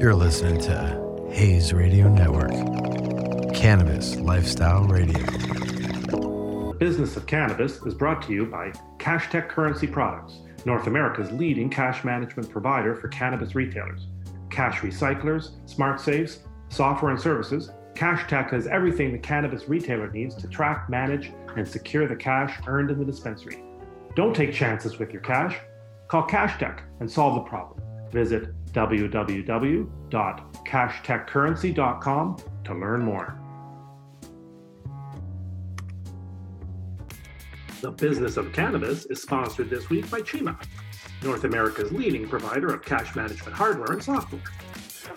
You're listening to Hayes Radio Network, Cannabis Lifestyle Radio. The business of cannabis is brought to you by CashTech Currency Products, North America's leading cash management provider for cannabis retailers. Cash recyclers, smart safes, software and services, CashTech has everything the cannabis retailer needs to track, manage, and secure the cash earned in the dispensary. Don't take chances with your cash. Call CashTech and solve the problem. Visit www.cashtechcurrency.com to learn more. The business of cannabis is sponsored this week by Cima, North America's leading provider of cash management hardware and software.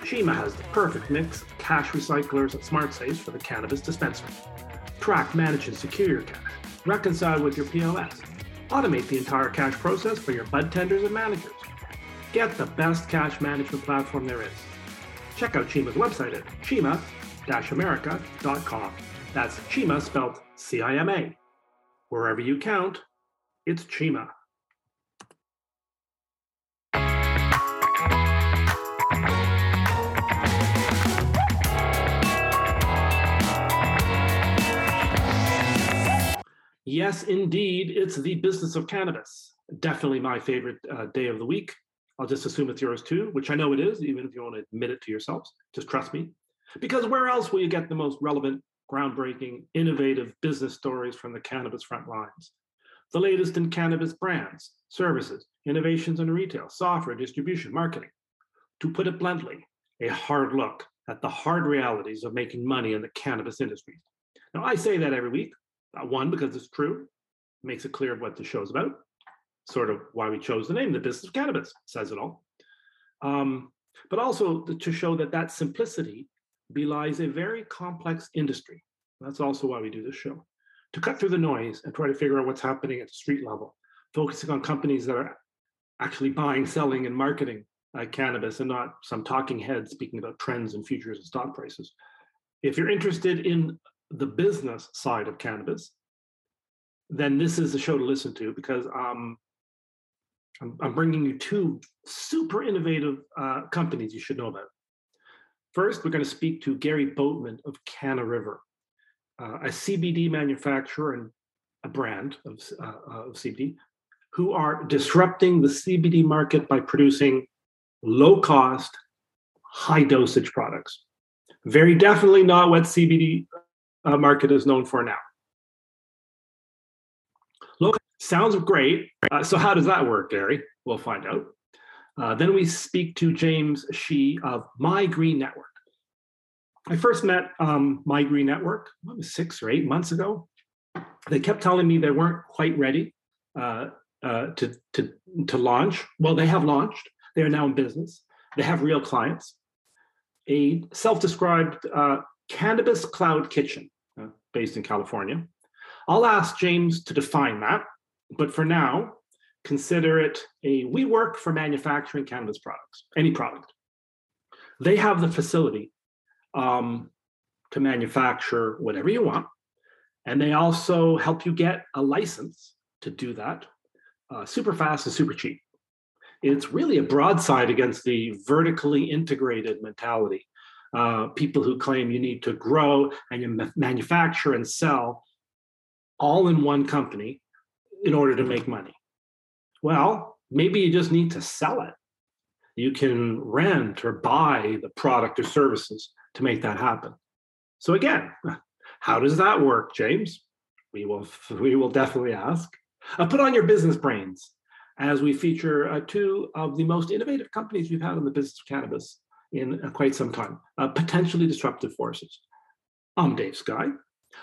Cima has the perfect mix of cash recyclers and smart safes for the cannabis dispensary. Track, manage, and secure your cash. Reconcile with your POS. Automate the entire cash process for your bud tenders and managers. Get the best cash management platform there is. Check out Cima's website at cima-america.com. That's Cima spelled C-I-M-A. Wherever you count, it's Cima. Yes, indeed, it's the business of cannabis. Definitely my favorite uh, day of the week. I'll just assume it's yours too, which I know it is, even if you want to admit it to yourselves. Just trust me. Because where else will you get the most relevant, groundbreaking, innovative business stories from the cannabis front lines? The latest in cannabis brands, services, innovations in retail, software, distribution, marketing. To put it bluntly, a hard look at the hard realities of making money in the cannabis industry. Now, I say that every week. One, because it's true, makes it clear what the show's about sort of why we chose the name, the business of cannabis, says it all. Um, but also to show that that simplicity belies a very complex industry. That's also why we do this show. To cut through the noise and try to figure out what's happening at the street level, focusing on companies that are actually buying, selling, and marketing uh, cannabis and not some talking head speaking about trends and futures and stock prices. If you're interested in the business side of cannabis, then this is the show to listen to because um, I'm, I'm bringing you two super innovative uh, companies you should know about. First, we're going to speak to Gary Boatman of Canna River, uh, a CBD manufacturer and a brand of, uh, of CBD, who are disrupting the CBD market by producing low cost, high dosage products. Very definitely not what CBD uh, market is known for now. Look, sounds great. Uh, so, how does that work, Gary? We'll find out. Uh, then we speak to James Shee of My Green Network. I first met um, My Green Network six or eight months ago. They kept telling me they weren't quite ready uh, uh, to, to, to launch. Well, they have launched. They are now in business. They have real clients. A self described uh, cannabis cloud kitchen uh, based in California. I'll ask James to define that, but for now, consider it a WeWork for manufacturing cannabis products, any product. They have the facility um, to manufacture whatever you want, and they also help you get a license to do that uh, super fast and super cheap. It's really a broadside against the vertically integrated mentality. Uh, people who claim you need to grow and you manufacture and sell all in one company in order to make money. Well, maybe you just need to sell it. You can rent or buy the product or services to make that happen. So again, how does that work, James? We will we will definitely ask. Uh, put on your business brains as we feature uh, two of the most innovative companies we've had in the business of cannabis in uh, quite some time, uh, potentially disruptive forces. I'm Dave Sky.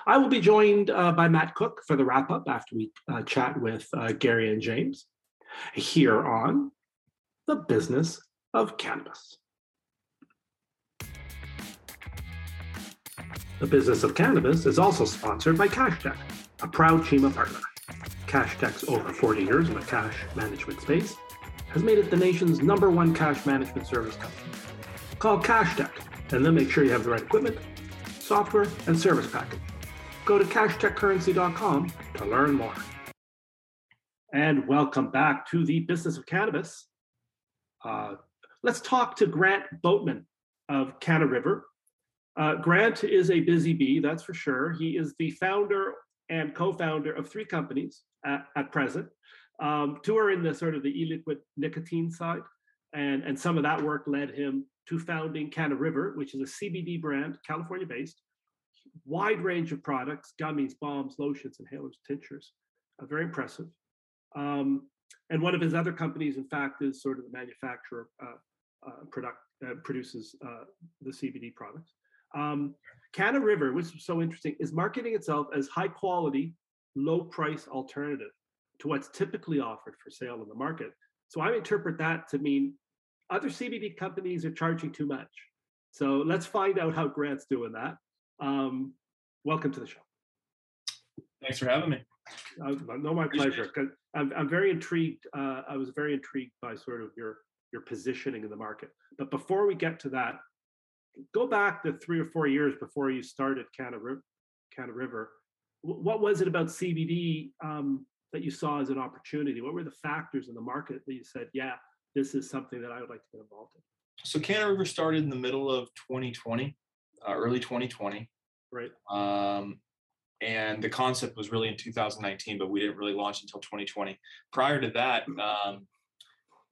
I will be joined uh, by Matt Cook for the wrap up after we uh, chat with uh, Gary and James here on the business of cannabis. The business of cannabis is also sponsored by CashTech, a proud Cima partner. CashTech's over 40 years in the cash management space has made it the nation's number one cash management service company. Call CashTech and they'll make sure you have the right equipment, software, and service package go to cashtechcurrency.com to learn more. And welcome back to the business of cannabis. Uh, let's talk to Grant Boatman of Canna River. Uh, Grant is a busy bee, that's for sure. He is the founder and co-founder of three companies at, at present. Um, two are in the sort of the e-liquid nicotine side, and, and some of that work led him to founding Canna River, which is a CBD brand, California-based, wide range of products, gummies, balms, lotions, inhalers, tinctures. Uh, very impressive. Um, and one of his other companies, in fact, is sort of the manufacturer uh, uh, product uh, produces uh, the CBD products. Um, Canna River, which is so interesting, is marketing itself as high quality, low price alternative to what's typically offered for sale in the market. So I interpret that to mean other CBD companies are charging too much. So let's find out how Grant's doing that. Um, welcome to the show. Thanks for having me. Uh, no, my pleasure. I'm, I'm very intrigued. Uh, I was very intrigued by sort of your your positioning in the market. But before we get to that, go back to three or four years before you started River. Canna River. What was it about CBD um, that you saw as an opportunity? What were the factors in the market that you said, yeah, this is something that I would like to get involved in? So Canna River started in the middle of 2020, uh, early 2020. Right. Um, and the concept was really in 2019, but we didn't really launch until 2020. Prior to that, um,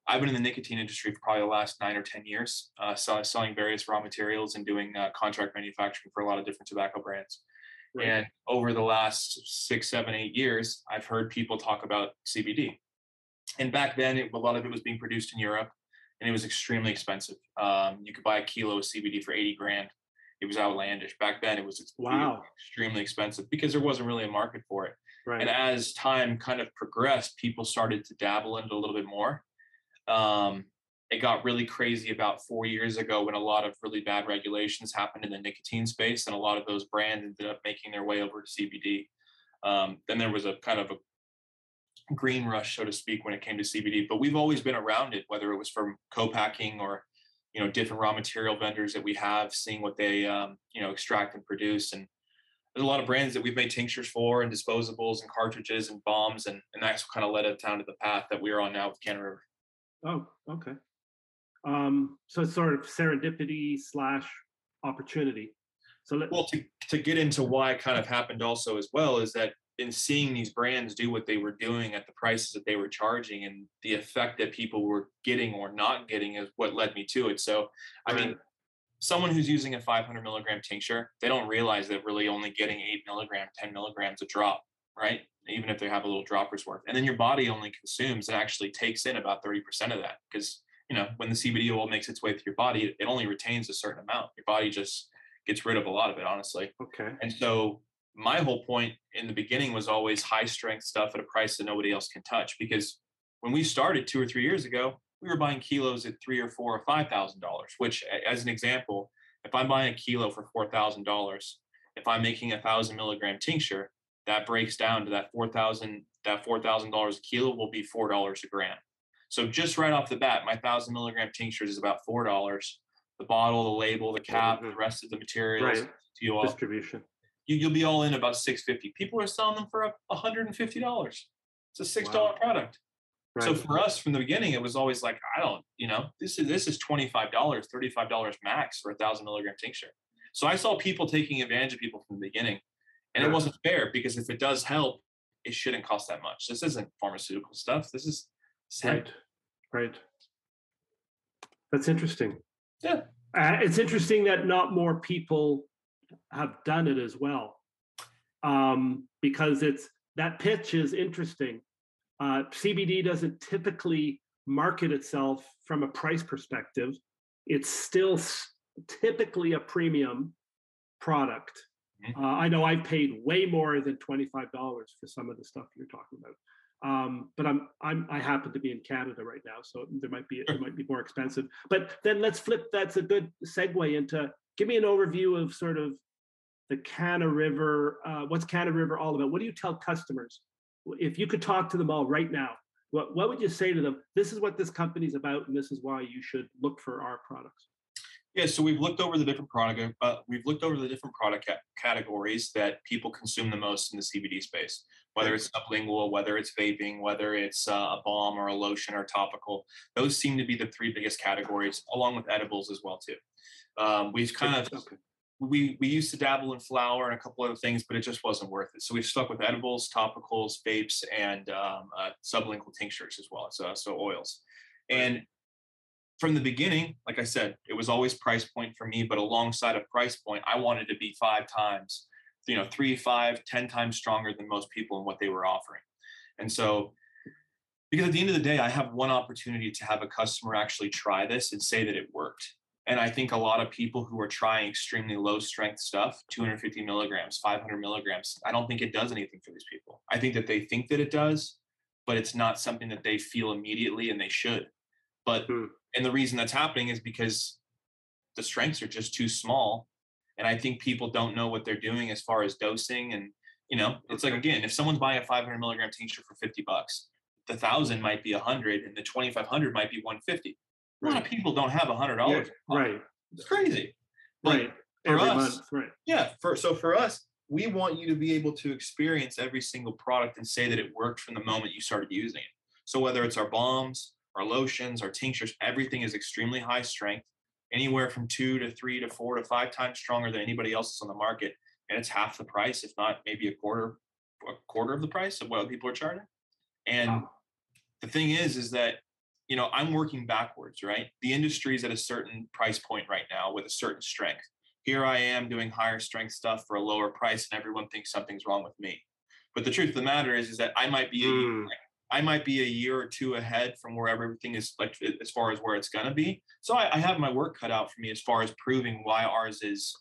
I've been in the nicotine industry for probably the last nine or 10 years, uh, so selling various raw materials and doing uh, contract manufacturing for a lot of different tobacco brands. Right. And over the last six, seven, eight years, I've heard people talk about CBD. And back then, it, a lot of it was being produced in Europe, and it was extremely expensive. Um, you could buy a kilo of CBD for 80 grand. It was outlandish. Back then, it was wow. extremely expensive because there wasn't really a market for it. Right. And as time kind of progressed, people started to dabble into a little bit more. Um, it got really crazy about four years ago when a lot of really bad regulations happened in the nicotine space, and a lot of those brands ended up making their way over to CBD. Um, then there was a kind of a green rush, so to speak, when it came to CBD. But we've always been around it, whether it was from co-packing or you know different raw material vendors that we have, seeing what they um, you know extract and produce, and there's a lot of brands that we've made tinctures for and disposables and cartridges and balms, and and that's kind of led us down to the path that we're on now with Canna River. Oh, okay. Um, so it's sort of serendipity slash opportunity. So let, well, to to get into why it kind of happened also as well is that in seeing these brands do what they were doing at the prices that they were charging and the effect that people were getting or not getting is what led me to it. So, I mean, someone who's using a 500 milligram tincture, they don't realize that really only getting eight milligram, 10 milligrams a drop, right? Even if they have a little dropper's worth. And then your body only consumes and actually takes in about 30% of that because you know, when the CBD oil makes its way through your body, it only retains a certain amount. Your body just gets rid of a lot of it, honestly. Okay. And so my whole point in the beginning was always high strength stuff at a price that nobody else can touch. Because when we started two or three years ago, we were buying kilos at three or four or five thousand dollars. Which, as an example, if I'm buying a kilo for four thousand dollars, if I'm making a thousand milligram tincture, that breaks down to that four thousand that four thousand dollars a kilo will be four dollars a gram. So just right off the bat, my thousand milligram tinctures is about four dollars. The bottle, the label, the cap, mm-hmm. the rest of the materials, right. you all, distribution. You, will be all in about six fifty. People are selling them for hundred and fifty dollars. It's a six dollar wow. product. Right. So for us from the beginning, it was always like, I don't, you know, this is this is twenty five dollars, thirty five dollars max for a thousand milligram tincture. So I saw people taking advantage of people from the beginning, and yeah. it wasn't fair because if it does help, it shouldn't cost that much. This isn't pharmaceutical stuff. This is Right. Right. That's interesting. Yeah. Uh, it's interesting that not more people have done it as well, um, because it's that pitch is interesting. Uh, CBD doesn't typically market itself from a price perspective. It's still typically a premium product. Mm-hmm. Uh, I know I've paid way more than twenty five dollars for some of the stuff you're talking about. Um, but I'm I'm I happen to be in Canada right now, so there might be it might be more expensive. But then let's flip. That's a good segue into. Give me an overview of sort of the Canna River. Uh, what's Canna River all about? What do you tell customers if you could talk to them all right now? What what would you say to them? This is what this company's about, and this is why you should look for our products. Yeah, so we've looked over the different product. Uh, we've looked over the different product ca- categories that people consume the most in the CBD space. Whether it's sublingual, whether it's vaping, whether it's uh, a balm or a lotion or topical, those seem to be the three biggest categories, along with edibles as well too. Um, we've kind of we we used to dabble in flour and a couple other things, but it just wasn't worth it. So we've stuck with edibles, topicals, vapes, and um, uh, sublingual tinctures as well. So so oils, and from the beginning, like I said, it was always price point for me. But alongside of price point, I wanted to be five times, you know, three, five, ten times stronger than most people in what they were offering. And so, because at the end of the day, I have one opportunity to have a customer actually try this and say that it worked. And I think a lot of people who are trying extremely low strength stuff, 250 milligrams, 500 milligrams, I don't think it does anything for these people. I think that they think that it does, but it's not something that they feel immediately and they should. But, Hmm. And the reason that's happening is because the strengths are just too small. And I think people don't know what they're doing as far as dosing. And, you know, it's like, again, if someone's buying a 500 milligram tincture for 50 bucks, the thousand might be a hundred and the 2,500 might be 150. A lot of people don't have a hundred Yeah, dollars. right, It's crazy. Like, right. for Every us- month, right. Yeah. For so for us, we want you to be able to experience every single product and say that it worked from the moment you started using it. So whether it's our balms, our lotions, our tinctures, everything is extremely high strength, anywhere from two to three to four to five times stronger than anybody else on the market, and it's half the price, if not maybe a quarter, a quarter of the price of what people are charging. And Wow. the thing is, is that you know I'm working backwards, right? The industry is at a certain price point right now with a certain strength. Here I am doing higher strength stuff for a lower price, and everyone thinks something's wrong with me. But the truth of the matter is, is that I might be Mm. I might be a year or two ahead from where everything is like as far as where it's gonna be. So I, I have my work cut out for me as far as proving why ours is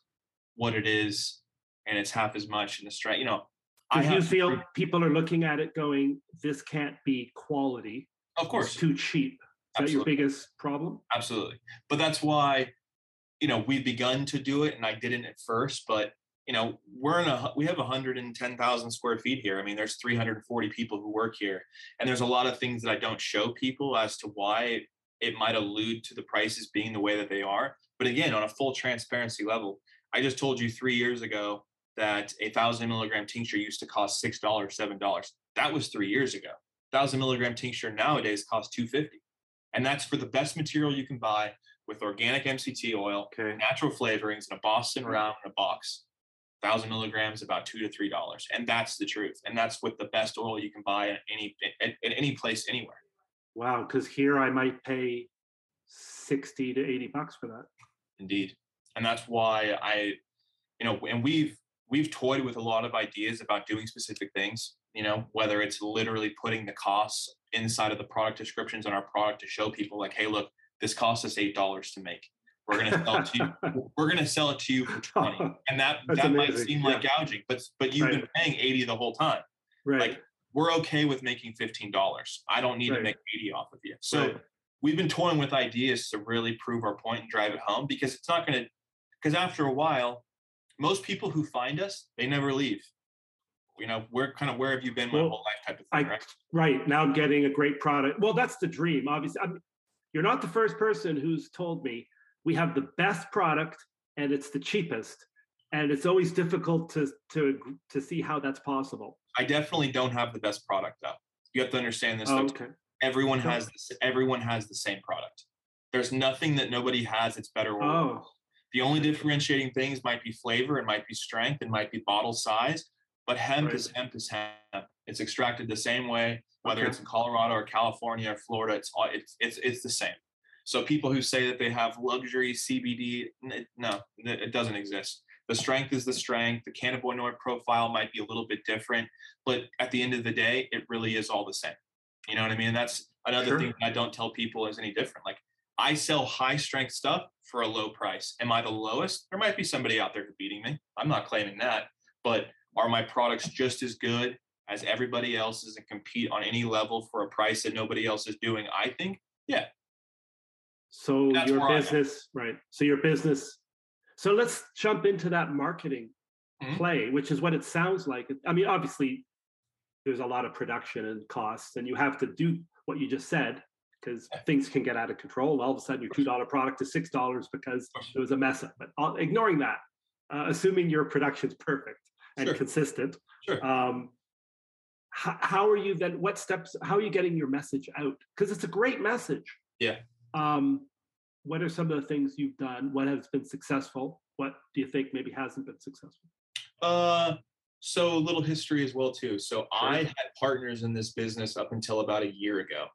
what it is, and it's half as much in the strength. You know, I you feel prove- people are looking at it going, this can't be quality. of It's course, too cheap. Is that your biggest problem? absolutely but that's why you know we've begun to do it and i didn't at first but you know we're in a we have 110000 square feet here. I mean there's 340 people who work here and there's a lot of things that i don't show people as to why it, might allude to the prices being the way that they are. But again on a full transparency level i just told you three years ago that a thousand milligram tincture used to cost six dollars seven dollars. That was three years ago. Thousand milligram tincture nowadays costs 250 and that's for the best material you can buy with organic MCT oil, Okay. natural flavorings, and a Boston hmm. round in a box. Thousand milligrams, about two to three dollars, and that's the truth. And that's with the best oil you can buy at any at, at any place anywhere. Wow. Because here I might pay 60 to 80 bucks for that. Indeed, and that's why I, you know, and we've we've toyed with a lot of ideas about doing specific things. You know, whether it's literally putting the costs inside of the product descriptions on our product to show people, like, hey, look, this costs us eight dollars to make. We're gonna sell it to you. We're gonna sell it to you for twenty, oh, and that That's that might amazing, seem like gouging, but but you've been paying eighty the whole time. right. Like we're okay with making fifteen dollars. I don't need Right. to make eighty off of you. So right. we've been toying with ideas to really prove our point and drive it home because it's not going to because after a while most people who find us they never leave you know we're kind of where have you been my Well, whole life type of I- thing right Right. Now I'm getting a great product. Well, that's the dream. Obviously, I'm, you're not the first person who's told me we have the best product and it's the cheapest. And it's always difficult to to to see how that's possible. i definitely don't have the best product though you have to understand this Oh, okay. everyone Sure. has this everyone has the same product there's nothing that nobody has that's better or worse. Oh, The only differentiating things might be flavor, it might be strength, it might be bottle size, but hemp is hemp is hemp. It's extracted the same way, whether Okay. it's in Colorado or California or Florida. It's all it's it's it's the same. So people who say that they have luxury CBD, no, it doesn't exist. The strength is the strength. The cannabinoid profile might be a little bit different, but at the end of the day, it really is all the same. You know what I mean? That's another Sure. thing that I don't tell people is any different. Like I sell high strength stuff for a low price. Am I the lowest? There might be somebody out there beating me. I'm not claiming that, but are my products just as good as everybody else's and compete on any level for a price that nobody else is doing? I think, yeah, so That's your where I am. business, right? So your business. So let's jump into that marketing Mhm. play, which is what it sounds like. I mean, obviously, there's a lot of production and costs, and you have to do what you just said. because things can get out of control. All of a sudden, your two dollar product is six dollars because it was a mess up. But uh, ignoring that, uh, assuming your production's perfect and Sure. consistent, Sure. um, how, how are you then? What steps? How are you getting your message out? Because it's a great message. Yeah. Um, what are some of the things you've done? What has been successful? What do you think maybe hasn't been successful? Uh, so a little history as well too. So I had partners in this business up until about a year ago,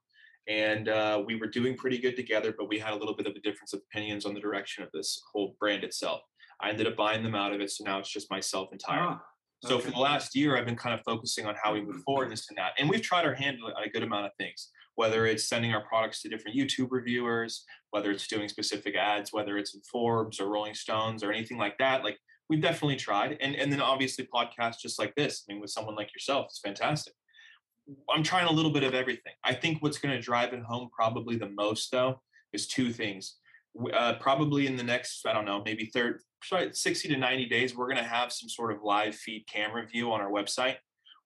and uh, we were doing pretty good together. But we had a little bit of a difference of opinions on the direction of this whole brand itself. I ended up buying them out of it, so now it's just myself entirely. Ah, So okay. for the last year, I've been kind of focusing on how we move forward and this and that. And we've tried our hand on a good amount of things, whether it's sending our products to different YouTube reviewers, whether it's doing specific ads, whether it's in Forbes or Rolling Stones or anything like that. Like we've definitely tried. And and then obviously podcasts just like this. I mean, with someone like yourself, it's fantastic. I'm trying a little bit of everything. I think what's going to drive it home probably the most though is two things. Uh, probably in the next, I don't know, maybe third, sorry, 60 to 90 days, we're going to have some sort of live feed camera view on our website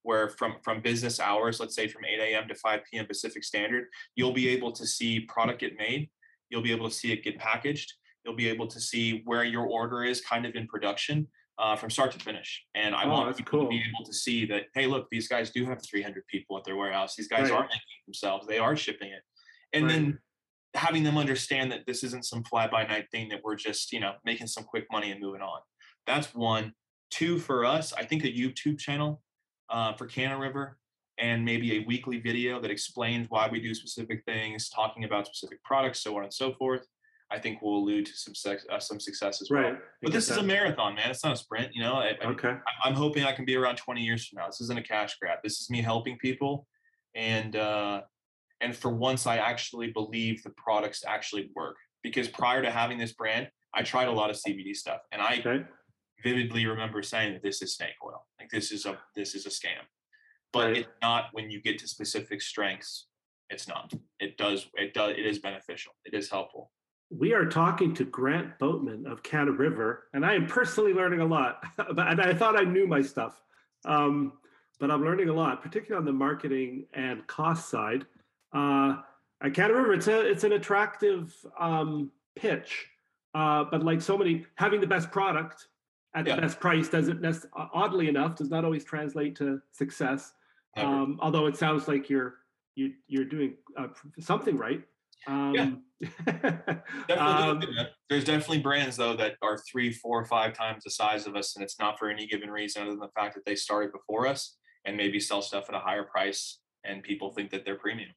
where from from business hours, let's say from 8 a.m. to 5 p.m. Pacific Standard, you'll be able to see product get made. You'll be able to see it get packaged. You'll be able to see where your order is kind of in production uh, from start to finish. And I Oh, want people to be able to see that, hey, look, these guys do have 300 people at their warehouse. These guys Right. are making it themselves. They are shipping it. And Right. then having them understand that this isn't some fly by night thing that we're just, you know, making some quick money and moving on. That's one. Two for us, I think a YouTube channel uh, for Canna River and maybe a weekly video that explains why we do specific things, talking about specific products, so on and so forth. I think we'll allude to some sex, uh, some success as well. right. But this is a marathon, man. It's not a sprint. You know, I, I, Okay. I'm hoping I can be around 20 years from now. This isn't a cash grab. This is me helping people, and uh, and for once, I actually believe the products actually work. Because prior to having this brand, I tried a lot of CBD stuff, and I Okay. Vividly remember saying that this is snake oil. Like this is a this is a scam. But Right. it's not when you get to specific strengths. It's not. It does. It does. It is beneficial. It is helpful. We are talking to Grant Boatman of Canna River, and I am personally learning a lot. But and I thought I knew my stuff, um, but I'm learning a lot, particularly on the marketing and cost side. Uh, at Canna River, it's a it's an attractive um, pitch, uh, but like so many, having the best product at Yeah. the best price doesn't nec- oddly enough does not always translate to success. Um, although it sounds like you're you, you're doing uh, something right. Um, Definitely um. There's definitely brands though that are three, four, five times the size of us, and it's not for any given reason other than the fact that they started before us and maybe sell stuff at a higher price, and people think that they're premium.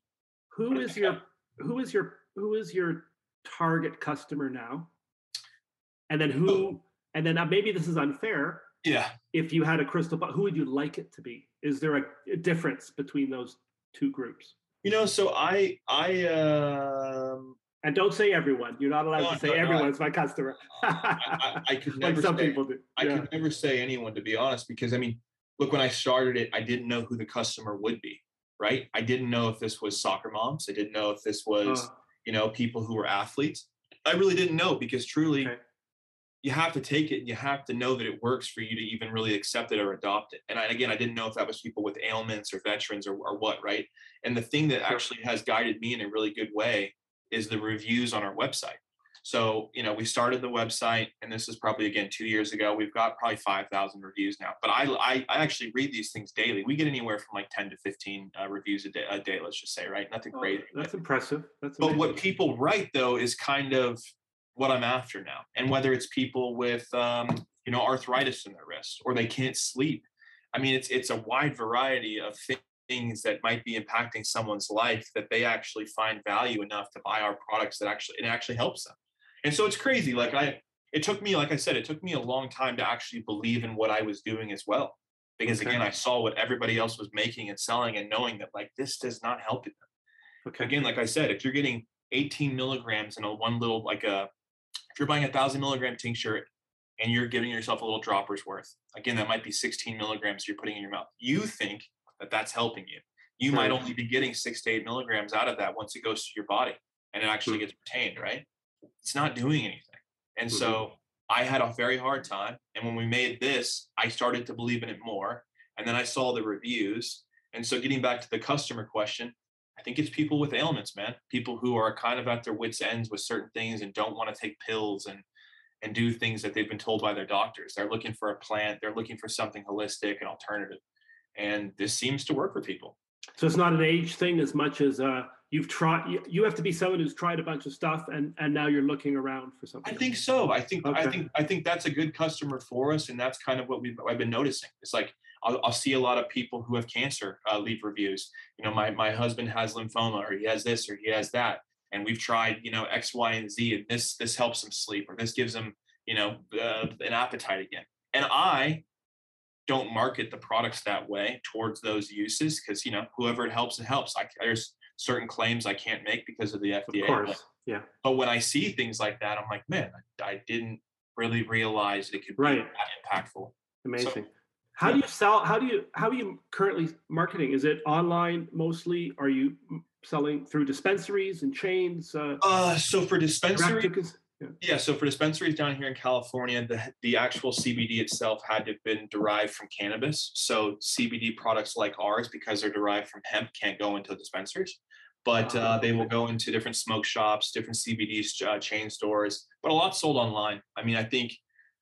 who is your who is your who is your target customer now? And then who? And then uh, maybe this is unfair. Yeah. If you had a crystal ball, who would you like it to be? Is there a, a difference between those two groups? You know, so I I um And don't say everyone. You're not allowed No, to say no, no, everyone's my customer. I, I, I could like some say, people do. I yeah. could never say anyone to be honest, because I mean, look, when I started it, I didn't know who the customer would be, right? I didn't know if this was soccer moms. I didn't know if this was, Uh, you know, people who were athletes. I really didn't know because truly Okay. You have to take it and you have to know that it works for you to even really accept it or adopt it. And I, again, I didn't know if that was people with ailments or veterans or, or what, right? And the thing that actually has guided me in a really good way is the reviews on our website. So, you know, we started the website, and this is probably again two years ago. We've got probably 5,000 reviews now, but I, I, I actually read these things daily. We get anywhere from like 10 to 15 uh, reviews a day, a day, let's just say, right? Nothing oh, crazy. that's impressive. That's But what people write though is kind of what I'm after now. And whether it's people with um, you know arthritis in their wrist or they can't sleep. I mean, it's it's a wide variety of things that might be impacting someone's life that they actually find value enough to buy our products that actually it actually helps them. And so it's crazy. Like I it took me, like I said, it took me a long time to actually believe in what I was doing as well. Because Okay. again, I saw what everybody else was making and selling and knowing that like this does not help you okay. again, like I said, if you're getting 18 milligrams in a one little like a you're buying a thousand milligram tincture and you're giving yourself a little dropper's worth, again, that might be 16 milligrams you're putting in your mouth. You think that that's helping you. You might only be getting six to eight milligrams out of that once it goes to your body and it actually gets retained, right? It's not doing anything. And Mhm. so I had a very hard time. And when we made this, I started to believe in it more. And then I saw the reviews. And so getting back to the customer question, I think it's people with ailments, man. People who are kind of at their wits' ends with certain things and don't want to take pills and and do things that they've been told by their doctors. They're looking for a plant. They're looking for something holistic and alternative, and this seems to work for people. So it's not an age thing as much as uh, you've tried. You, you have to be someone who's tried a bunch of stuff, and and now you're looking around for something. I think so. I think Okay. I think I think that's a good customer for us, and that's kind of what we've I've been noticing. It's like I'll, I'll see a lot of people who have cancer uh, leave reviews. You know, my my husband has lymphoma, or he has this, or he has that, and we've tried you know X, Y, and Z, and this this helps him sleep, or this gives him you know uh, an appetite again. And I don't market the products that way towards those uses because you know whoever it helps, it helps. I, there's certain claims I can't make because of the FDA. but- course, yeah, but when I see things like that, I'm like, man, I, I didn't really realize it could be Right. that impactful. amazing. How do you sell? How do you how are you currently marketing? Is it online mostly? Are you selling through dispensaries and chains? Uh, Uh, so for direct dispensary, to cons- yeah. yeah. So for dispensaries down here in California, the the actual CBD itself had to have been derived from cannabis. So CBD products like ours, because they're derived from hemp, can't go into dispensaries. But Ah, uh, they will go into different smoke shops, different CBD uh, chain stores, but a lot sold online. I mean, I think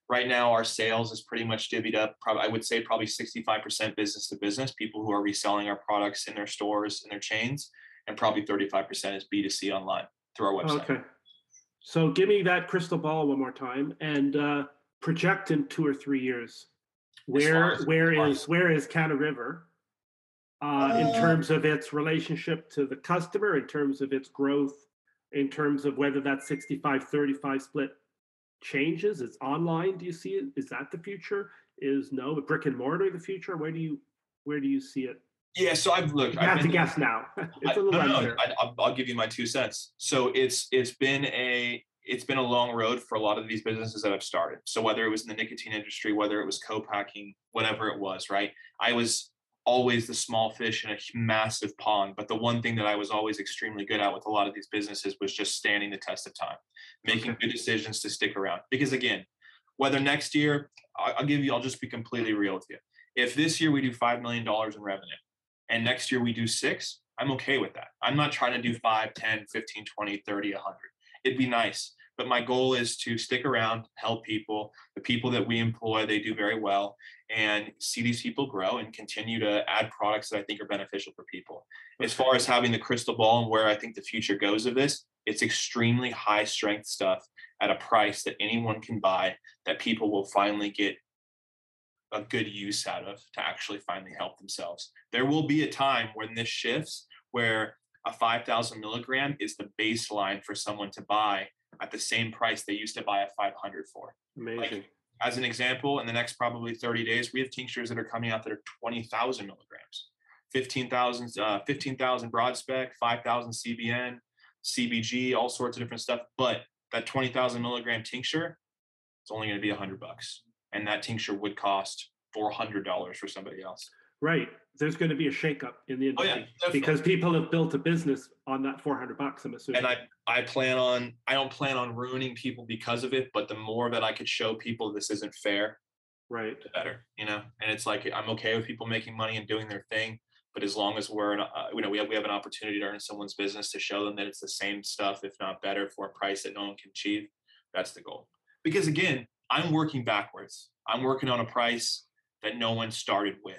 right now our sales is pretty much divvied up. Probably, I would say probably 65% business to business, people who are reselling our products in their stores and their chains, and probably 35% is B2C online through our website. Okay. So give me that crystal ball one more time and uh, project in two or three years. Where as- where as far is as- where is Canna River uh, in Uh, terms of its relationship to the customer, in terms of its growth, in terms of whether that 65-35 split changes? It's online. Do you see it? Is that the future? Is no brick and mortar the future? Where do you where do you see it? Yeah, so I've looked. You have to guess now. it's a I- little no, no. I, I'll, I'll give you my two cents. So it's it's been a it's been a long road for a lot of these businesses that I've started. So whether it was in the nicotine industry, whether it was co-packing, whatever it was, right? I was always the small fish in a massive pond. But the one thing that I was always extremely good at with a lot of these businesses was just standing the test of time, making good decisions to stick around. Because again, whether next year, I'll give you, I'll just be completely real with you. If this year we do $5 million in revenue and next year we do six, I'm okay with that. I'm not trying to do mm-hmm. 5, 10, 15, 20, 30, 100. It'd be nice. But my goal is to stick around, help people. The people that we employ, they do very well, and see these people grow and continue to add products that I think are beneficial for people. As far as having the crystal ball and where I think the future goes of this, it's extremely high strength stuff at a price that anyone can buy that people will finally get a good use out of to actually finally help themselves. There will be a time when this shifts where a 5,000 milligram is the baseline for someone to buy at the same price they used to buy a 500 for. Amazing. As an example, in the next probably 30 days, we have tinctures that are coming out that are 20,000 milligrams, 15,000 uh, 15,000 broad spec, 5,000 CBN, CBG, all sorts of different stuff. But that 20,000 milligram tincture, it's only going to be 100 bucks. And that tincture would cost $400 for somebody else. Right. There's going to be a shakeup in the Oh, yeah, industry definitely. because people have built a business on that 400 bucks. I'm assuming. and I I plan on I don't plan on ruining people because of it, but the more that I could show people this isn't fair, right. the better, you know. And it's like I'm okay with people making money and doing their thing, but as long as we're uh, you know we have we have an opportunity to earn someone's business to show them that it's the same stuff, if not better, for a price that no one can achieve. That's the goal. Because again, I'm working backwards. I'm working on a price that no one started with.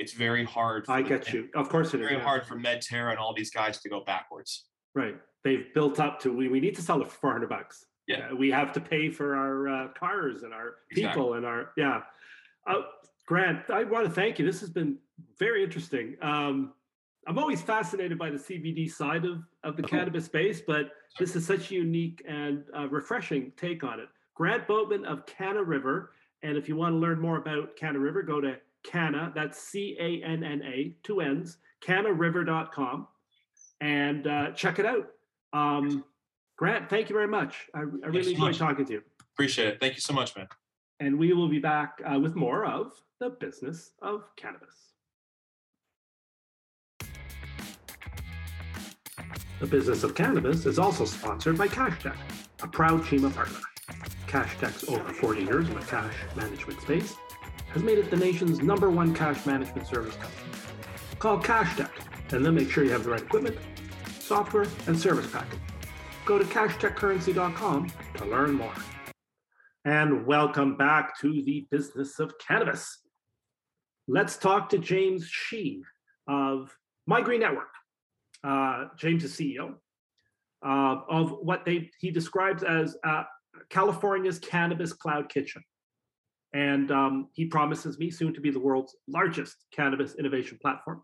It's very hard. I get you. Of course it is. Very yeah. hard for MedTerra and all these guys to go backwards. Right. They've built up to we, we need to sell it for 400 bucks. Yeah. Uh, we have to pay for our uh, cars and our Exactly. people and our yeah. Uh, Grant, I want to thank you. This has been very interesting. Um, I'm always fascinated by the CBD side of, of the Oh. cannabis space, but this is such a unique and uh, refreshing take on it. Grant Boatman of Canna River. And if you want to learn more about Canna River, go to Canna, that's C A N N A, two N's, cannariver.com, and uh, check it out. Um, Grant, thank you very much. I, I so really enjoyed much. talking to you. Appreciate it. Thank you so much, man. And we will be back uh, with more of the business of cannabis. The business of cannabis is also sponsored by CashTech, a proud Cima partner. CashTech's over 40 years in the cash management space has made it the nation's number one cash management service company. Call CashTech and they'll make sure you have the right equipment software, and service package. Go to cashtechcurrency.com to learn more. And welcome back to the business of cannabis. Let's talk to James Shi of My Green Network. Uh, James is CEO uh, of what they he describes as uh, California's cannabis cloud kitchen. And um, he promises me soon to be the world's largest cannabis innovation platform.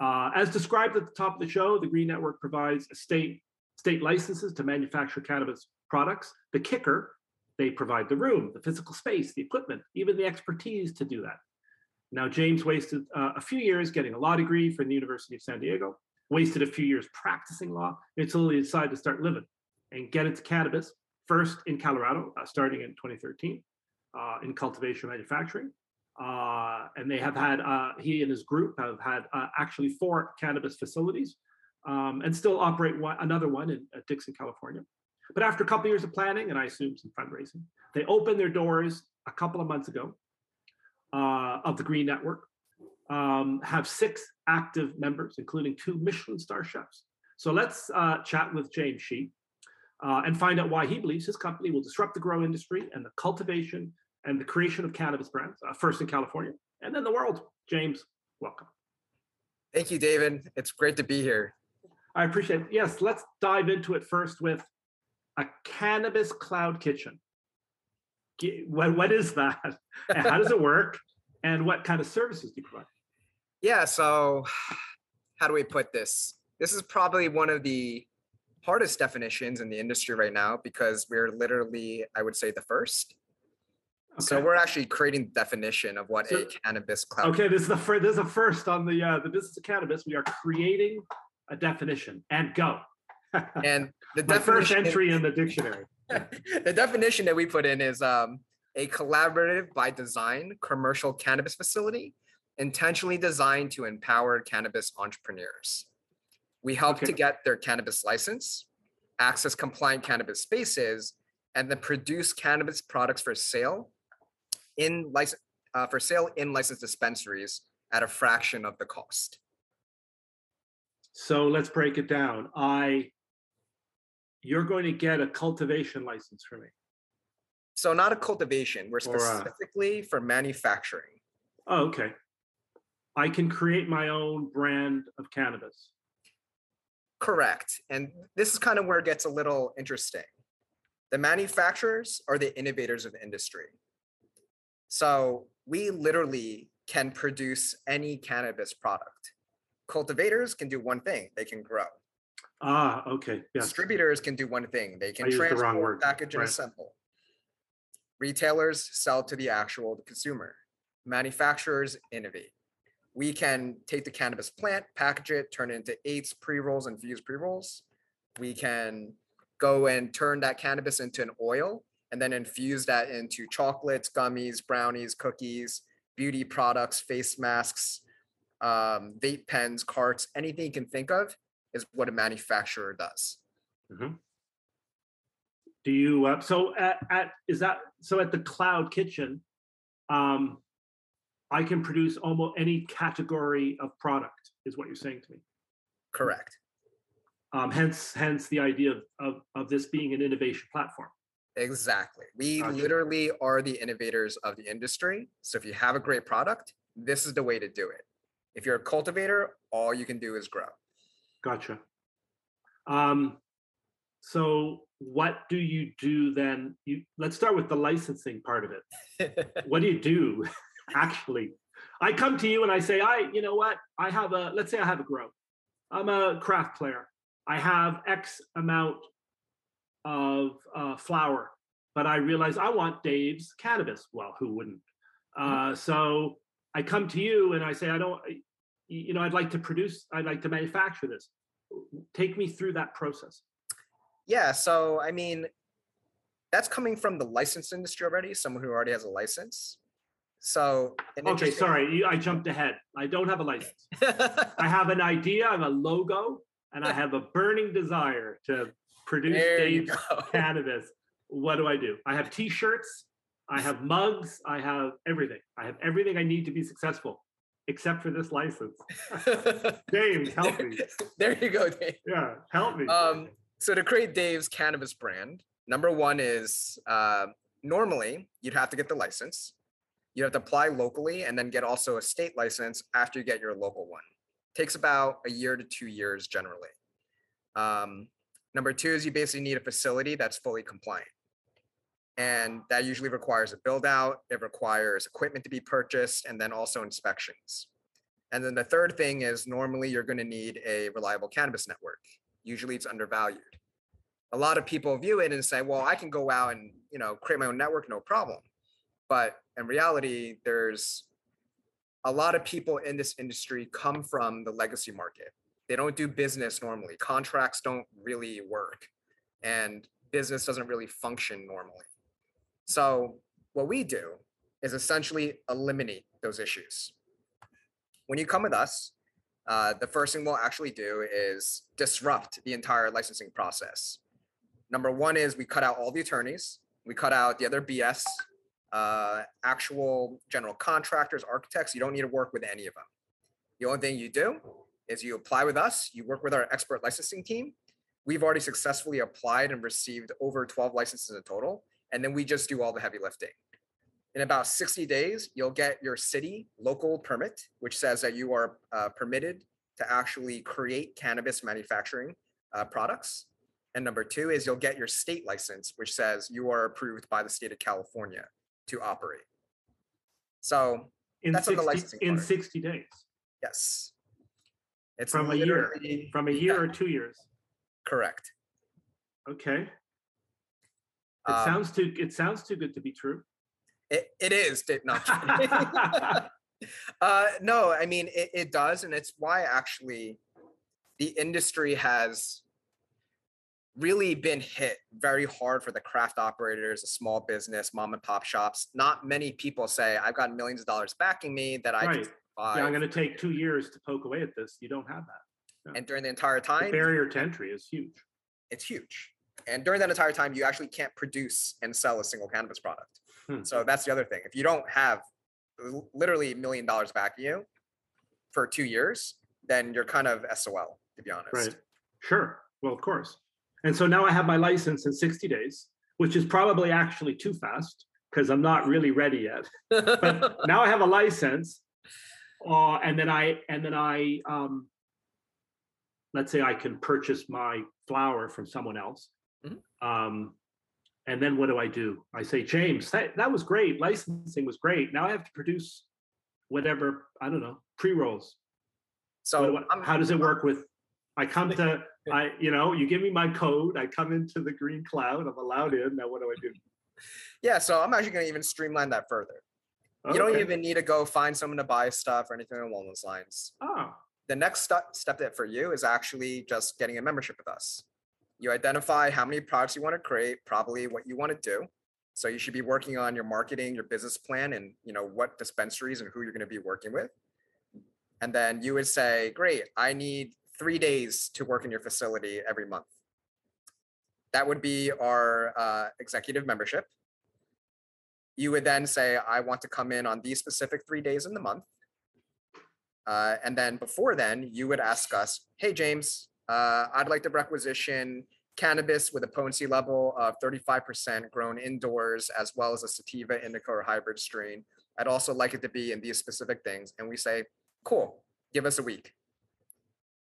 Uh, as described at the top of the show, the Green Network provides state state licenses to manufacture cannabis products. The kicker, they provide the room, the physical space, the equipment, even the expertise to do that. Now, James wasted uh, a few years getting a law degree from the University of San Diego, wasted a few years practicing law until he decided to start living and get into cannabis, first in Colorado, uh, starting in 2013, uh, in cultivation manufacturing. Uh, and they have had, uh, he and his group have had uh, actually four cannabis facilities um, and still operate one, another one in Dixon, California. But after a couple of years of planning, and I assume some fundraising, they opened their doors a couple of months ago uh, of the Green Network, um, have six active members, including two Michelin star chefs. So let's chat with James Shi uh, and find out why he believes his company will disrupt the grow industry and the cultivation and the creation of cannabis brands, uh, first in California and then the world. James, welcome. Thank you, David. It's great to be here. I appreciate it. Yes, let's dive into it first with a cannabis cloud kitchen. What, what is that? how does it work? And what kind of services do you provide? Yeah, so how do we put this? This is probably one of the hardest definitions in the industry right now because we're literally, I would say, the first. Okay. So we're actually creating the definition of what so, a cannabis cloud. Okay, this is the first. This is a first on the uh, the business of cannabis. We are creating a definition and go. and the first entry in the dictionary. the definition that we put in is um, a collaborative by design commercial cannabis facility intentionally designed to empower cannabis entrepreneurs. We help okay. to get their cannabis license, access compliant cannabis spaces, and then produce cannabis products for sale in license uh, for sale in licensed dispensaries at a fraction of the cost. So let's break it down. I you're going to get a cultivation license for me. So not a cultivation. We're specifically a... for manufacturing. Oh, okay. I can create my own brand of cannabis. Correct. And this is kind of where it gets a little interesting. The manufacturers are the innovators of the industry. So we literally can produce any cannabis product. Cultivators can do one thing, they can grow. Ah, okay. Yes. Distributors can do one thing, they can transport, package, and right. assemble. Retailers sell to the actual consumer. Manufacturers innovate. We can take the cannabis plant, package it, turn it into eights, pre rolls, and fused pre rolls. We can go and turn that cannabis into an oil and then infuse that into chocolates, gummies, brownies, cookies, beauty products, face masks, um, vape pens, carts, anything you can think of is what a manufacturer does. Mm-hmm. Do you uh, so at, at is that so at the cloud kitchen? Um, I can produce almost any category of product, is what you're saying to me. Correct. Um, hence, hence the idea of, of, of this being an innovation platform. Exactly. We gotcha. literally are the innovators of the industry. So if you have a great product, this is the way to do it. If you're a cultivator, all you can do is grow. Gotcha. Um, so what do you do then? You let's start with the licensing part of it. what do you do actually? I come to you and I say, I, you know what? I have a, let's say I have a grow. I'm a craft player. I have X amount of uh, flower, but I realize I want Dave's cannabis. Well, who wouldn't? Mm-hmm. Uh, so I come to you and I say, I don't, you know, I'd like to produce, I'd like to manufacture this. Take me through that process. Yeah. So, I mean, that's coming from the license industry already, someone who already has a license. So, okay, sorry, I jumped ahead. I don't have a license. I have an idea, I have a logo, and I have a burning desire to produce Dave's cannabis. What do I do? I have t shirts, I have mugs, I have everything. I have everything I need to be successful. except for this license. James, help me. There you go, Dave. Yeah, help me. Um, so to create Dave's cannabis brand, number one is uh, normally you'd have to get the license. You have to apply locally and then get also a state license after you get your local one. Takes about a year to two years generally. Um, number two is you basically need a facility that's fully compliant. And that usually requires a build out, it requires equipment to be purchased, and then also inspections. And then the third thing is normally you're going to need a reliable cannabis network. Usually it's undervalued. A lot of people view it and say, well, I can go out and you know create my own network, no problem. But in reality, there's a lot of people in this industry come from the legacy market. They don't do business normally. Contracts don't really work. And business doesn't really function normally. So what we do is essentially eliminate those issues. When you come with us, uh, the first thing we'll actually do is disrupt the entire licensing process. Number one is we cut out all the attorneys, we cut out the other BS, uh, actual general contractors, architects. You don't need to work with any of them. The only thing you do is you apply with us, you work with our expert licensing team. We've already successfully applied and received over 12 licenses in total and then we just do all the heavy lifting. In about 60 days, you'll get your city local permit, which says that you are uh, permitted to actually create cannabis manufacturing uh, products. And number two is you'll get your state license, which says you are approved by the state of California to operate. So in that's 60, on the licensing in part. 60 days. Yes. It's from a year. From a year yeah. or two years. Correct. Okay. It um, sounds too. It sounds too good to be true. It, it is. Not uh, no, I mean it, it does, and it's why actually the industry has really been hit very hard for the craft operators, the small business, mom and pop shops. Not many people say, "I've got millions of dollars backing me that I right. can." Buy. Yeah, I'm going to take two years to poke away at this. You don't have that. And during the entire time, the barrier to entry is huge. It's huge. And during that entire time, you actually can't produce and sell a single cannabis product. Hmm. So that's the other thing. If you don't have literally a million dollars back of you for two years, then you're kind of SOL, to be honest. Right. Sure. Well, of course. And so now I have my license in 60 days, which is probably actually too fast because I'm not really ready yet. but now I have a license, uh, and then I and then I um, let's say I can purchase my flower from someone else. Mm-hmm. Um, and then what do I do? I say, James, that, that was great. Licensing was great. Now I have to produce whatever, I don't know, pre rolls. So how does it work with? I come to, I, you know, you give me my code. I come into the green cloud. I'm allowed in. Now what do I do? Yeah, so I'm actually going to even streamline that further. Okay. You don't even need to go find someone to buy stuff or anything along those lines. Oh. The next step step that for you is actually just getting a membership with us. You identify how many products you want to create, probably what you want to do. So you should be working on your marketing, your business plan, and you know what dispensaries and who you're going to be working with. And then you would say, "Great, I need three days to work in your facility every month." That would be our uh, executive membership. You would then say, "I want to come in on these specific three days in the month." Uh, and then before then, you would ask us, "Hey, James, uh, I'd like to requisition cannabis with a potency level of 35% grown indoors, as well as a sativa, indica, or hybrid strain. I'd also like it to be in these specific things. And we say, cool, give us a week.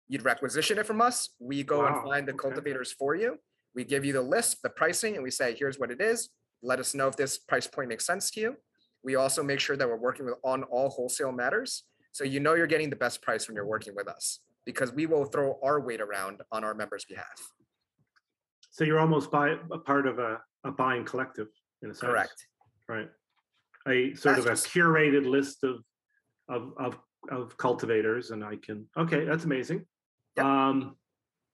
You'd requisition it from us. We go wow. and find the okay. cultivators for you. We give you the list, the pricing, and we say, here's what it is. Let us know if this price point makes sense to you. We also make sure that we're working with on all wholesale matters. So you know you're getting the best price when you're working with us because we will throw our weight around on our members' behalf. So you're almost by a part of a, a buying collective in a sense. Correct. Right. A sort that's of a just, curated list of, of of of cultivators, and I can okay, that's amazing. Yep. Um,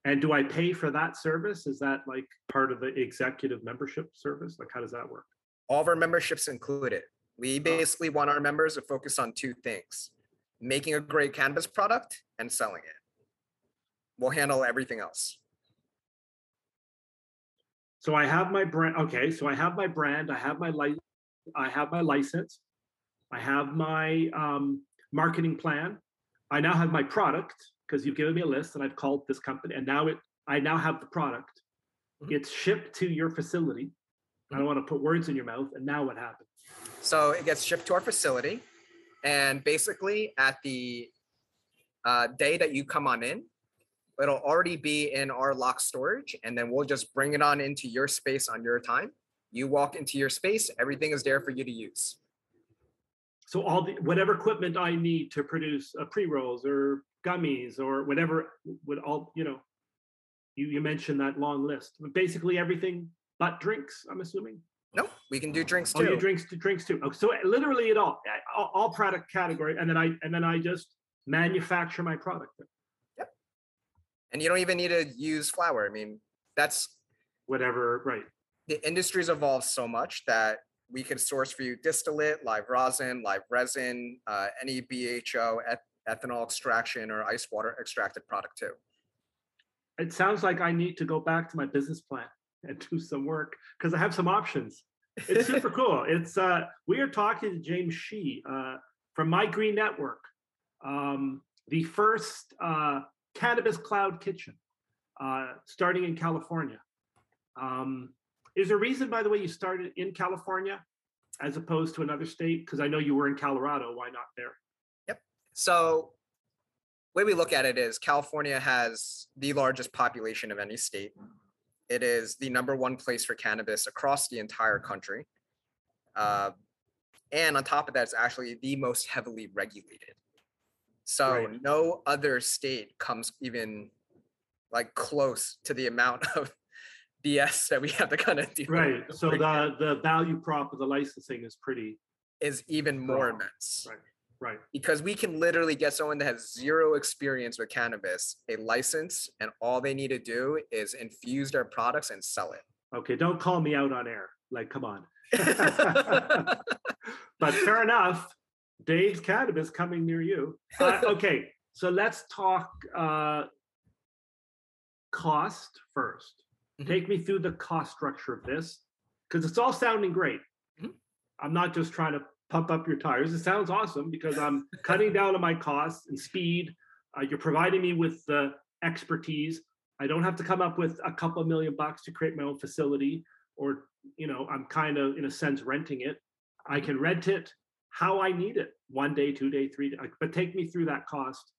and do I pay for that service? Is that like part of the executive membership service? Like, how does that work? All of our memberships included. We basically want our members to focus on two things making a great cannabis product and selling it. We'll handle everything else. So I have my brand. Okay, so I have my brand. I have my license. I have my license. I have my um, marketing plan. I now have my product because you've given me a list and I've called this company and now it I now have the product. Mm-hmm. It's shipped to your facility. Mm-hmm. I don't want to put words in your mouth. And now what happens? So it gets shipped to our facility. And basically, at the uh, day that you come on in, it'll already be in our lock storage. And then we'll just bring it on into your space on your time. You walk into your space, everything is there for you to use. So all the whatever equipment I need to produce uh, pre rolls or gummies or whatever would all you know. You you mentioned that long list, but basically everything but drinks. I'm assuming. No, we can do drinks too. Oh, you drinks to drinks too. Oh, so literally it all, all, all product category, and then I and then I just manufacture my product. Yep. And you don't even need to use flour. I mean, that's whatever. Right. The industry's evolved so much that we can source for you distillate, live rosin, live resin, uh, any BHO, eth- ethanol extraction, or ice water extracted product too. It sounds like I need to go back to my business plan and do some work because I have some options. It's super cool. It's uh, we are talking to James Shee uh, from My Green Network, um, the first uh, cannabis cloud kitchen, uh, starting in California. Um, is there a reason, by the way, you started in California as opposed to another state? Because I know you were in Colorado. Why not there? So, way we look at it is California has the largest population of any state. It is the number one place for cannabis across the entire country. Uh, and on top of that, it's actually the most heavily regulated. So right. no other state comes even like close to the amount of BS that we have to kind of do. Right. So the the value prop of the licensing is pretty is even more immense. Right. Right. Because we can literally get someone that has zero experience with cannabis a license, and all they need to do is infuse their products and sell it. Okay, don't call me out on air. Like, come on. but fair enough. Dave's Cannabis coming near you. Uh, okay, so let's talk uh, cost 1st mm-hmm. Take me through the cost structure of this because it's all sounding great. Mm-hmm. I'm not just trying to pump up your tires. It sounds awesome because I'm cutting down on my costs and speed. Uh, you're providing me with the expertise. I don't have to come up with a couple million bucks to create my own facility, or you know, I'm kind of in a sense renting it. I can rent it how I need it, one day, two day, three day. But take me through that cost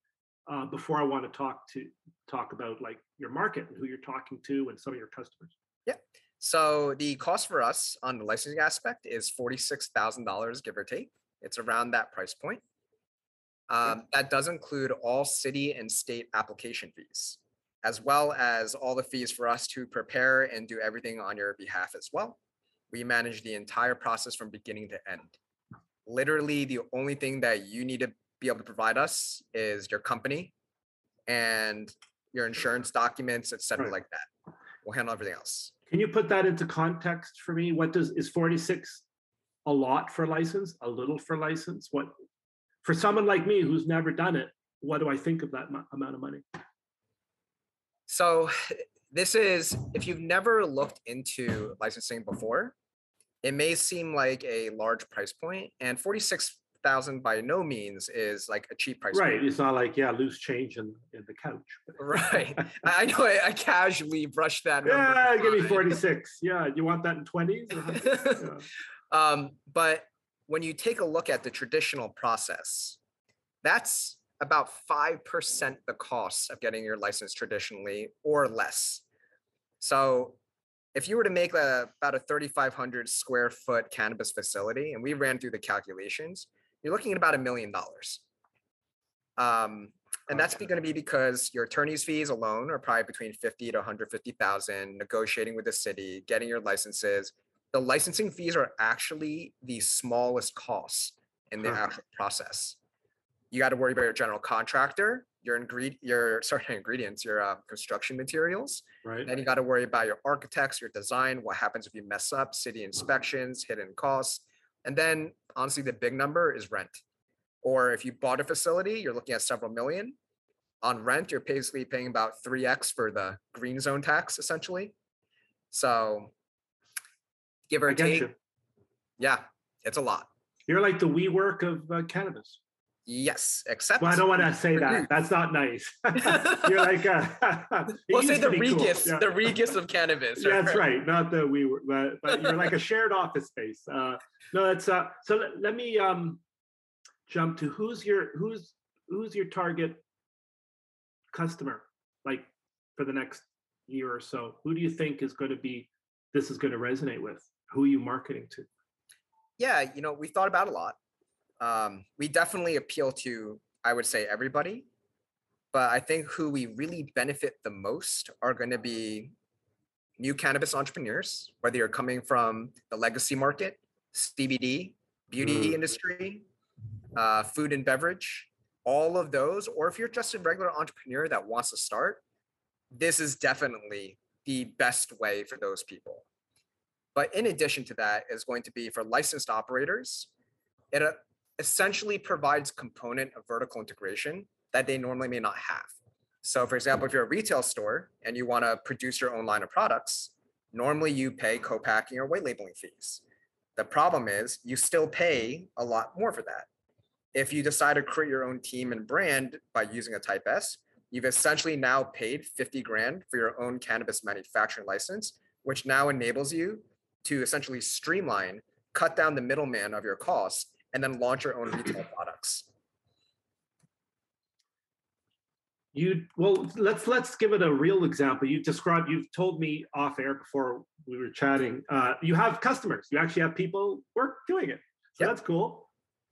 uh, before I want to talk to talk about like your market and who you're talking to and some of your customers. Yeah. So the cost for us on the licensing aspect is $46,000, give or take. It's around that price point. Um, that does include all city and state application fees, as well as all the fees for us to prepare and do everything on your behalf as well. We manage the entire process from beginning to end. Literally, the only thing that you need to be able to provide us is your company and your insurance documents, et cetera, like that. We'll handle everything else. Can you put that into context for me? What does is 46 a lot for license, a little for license? What for someone like me who's never done it, what do I think of that amount of money? So this is if you've never looked into licensing before, it may seem like a large price point and 46 thousand by no means is like a cheap price. Right. It's not like yeah, loose change in, in the couch. right. I know. I, I, casually brushed that. Yeah, give me forty six. Yeah, you want that in twenties? Yeah. um, but when you take a look at the traditional process, that's about five percent the cost of getting your license traditionally, or less. So if you were to make a, about a 3,500 square foot cannabis facility, and we ran through the calculations, you're looking at about a million dollars. Um, and that's going to be because your attorney's fees alone are probably between 50 to 150,000, negotiating with the city, getting your licenses. The licensing fees are actually the smallest costs in the actual process. You got to worry about your general contractor, your ingredient, your sorry, ingredients, your uh, construction materials. Right. Then you got to worry about your architects, your design. What happens if you mess up? City inspections, hidden costs, and then honestly, the big number is rent. Or if you bought a facility, you're looking at several million. On rent, you're basically paying about 3x for the green zone tax, essentially. So give or take. Yeah, it's a lot. You're like the WeWork of uh, cannabis. Yes, except. Well, I don't want to say that. That's not nice. You're like. Uh, we'll say the Regus, cool. yeah. the Regus of cannabis. Yeah, that's right. Not the WeWork, but, but you're like a shared office space. Uh, no, that's uh. So let, let me um jump to who's your who's who's your target customer like for the next year or so. Who do you think is going to be this is going to resonate with? Who are you marketing to? Yeah, you know, we thought about a lot um, we definitely appeal to, I would say, everybody. But I think who we really benefit the most are going to be new cannabis entrepreneurs, whether you're coming from the legacy market, CBD, beauty mm. industry, uh, food and beverage, all of those, or if you're just a regular entrepreneur that wants to start, this is definitely the best way for those people. But in addition to that, is going to be for licensed operators. It uh, essentially provides component of vertical integration that they normally may not have. So for example, if you're a retail store and you want to produce your own line of products, normally you pay co-packing or white labeling fees. The problem is you still pay a lot more for that. If you decide to create your own team and brand by using a type S, you've essentially now paid 50 grand for your own cannabis manufacturing license, which now enables you to essentially streamline, cut down the middleman of your costs and then launch your own retail products. You well, let's let's give it a real example. You described, you've told me off air before we were chatting. Uh, you have customers. You actually have people work doing it. So yep. that's cool.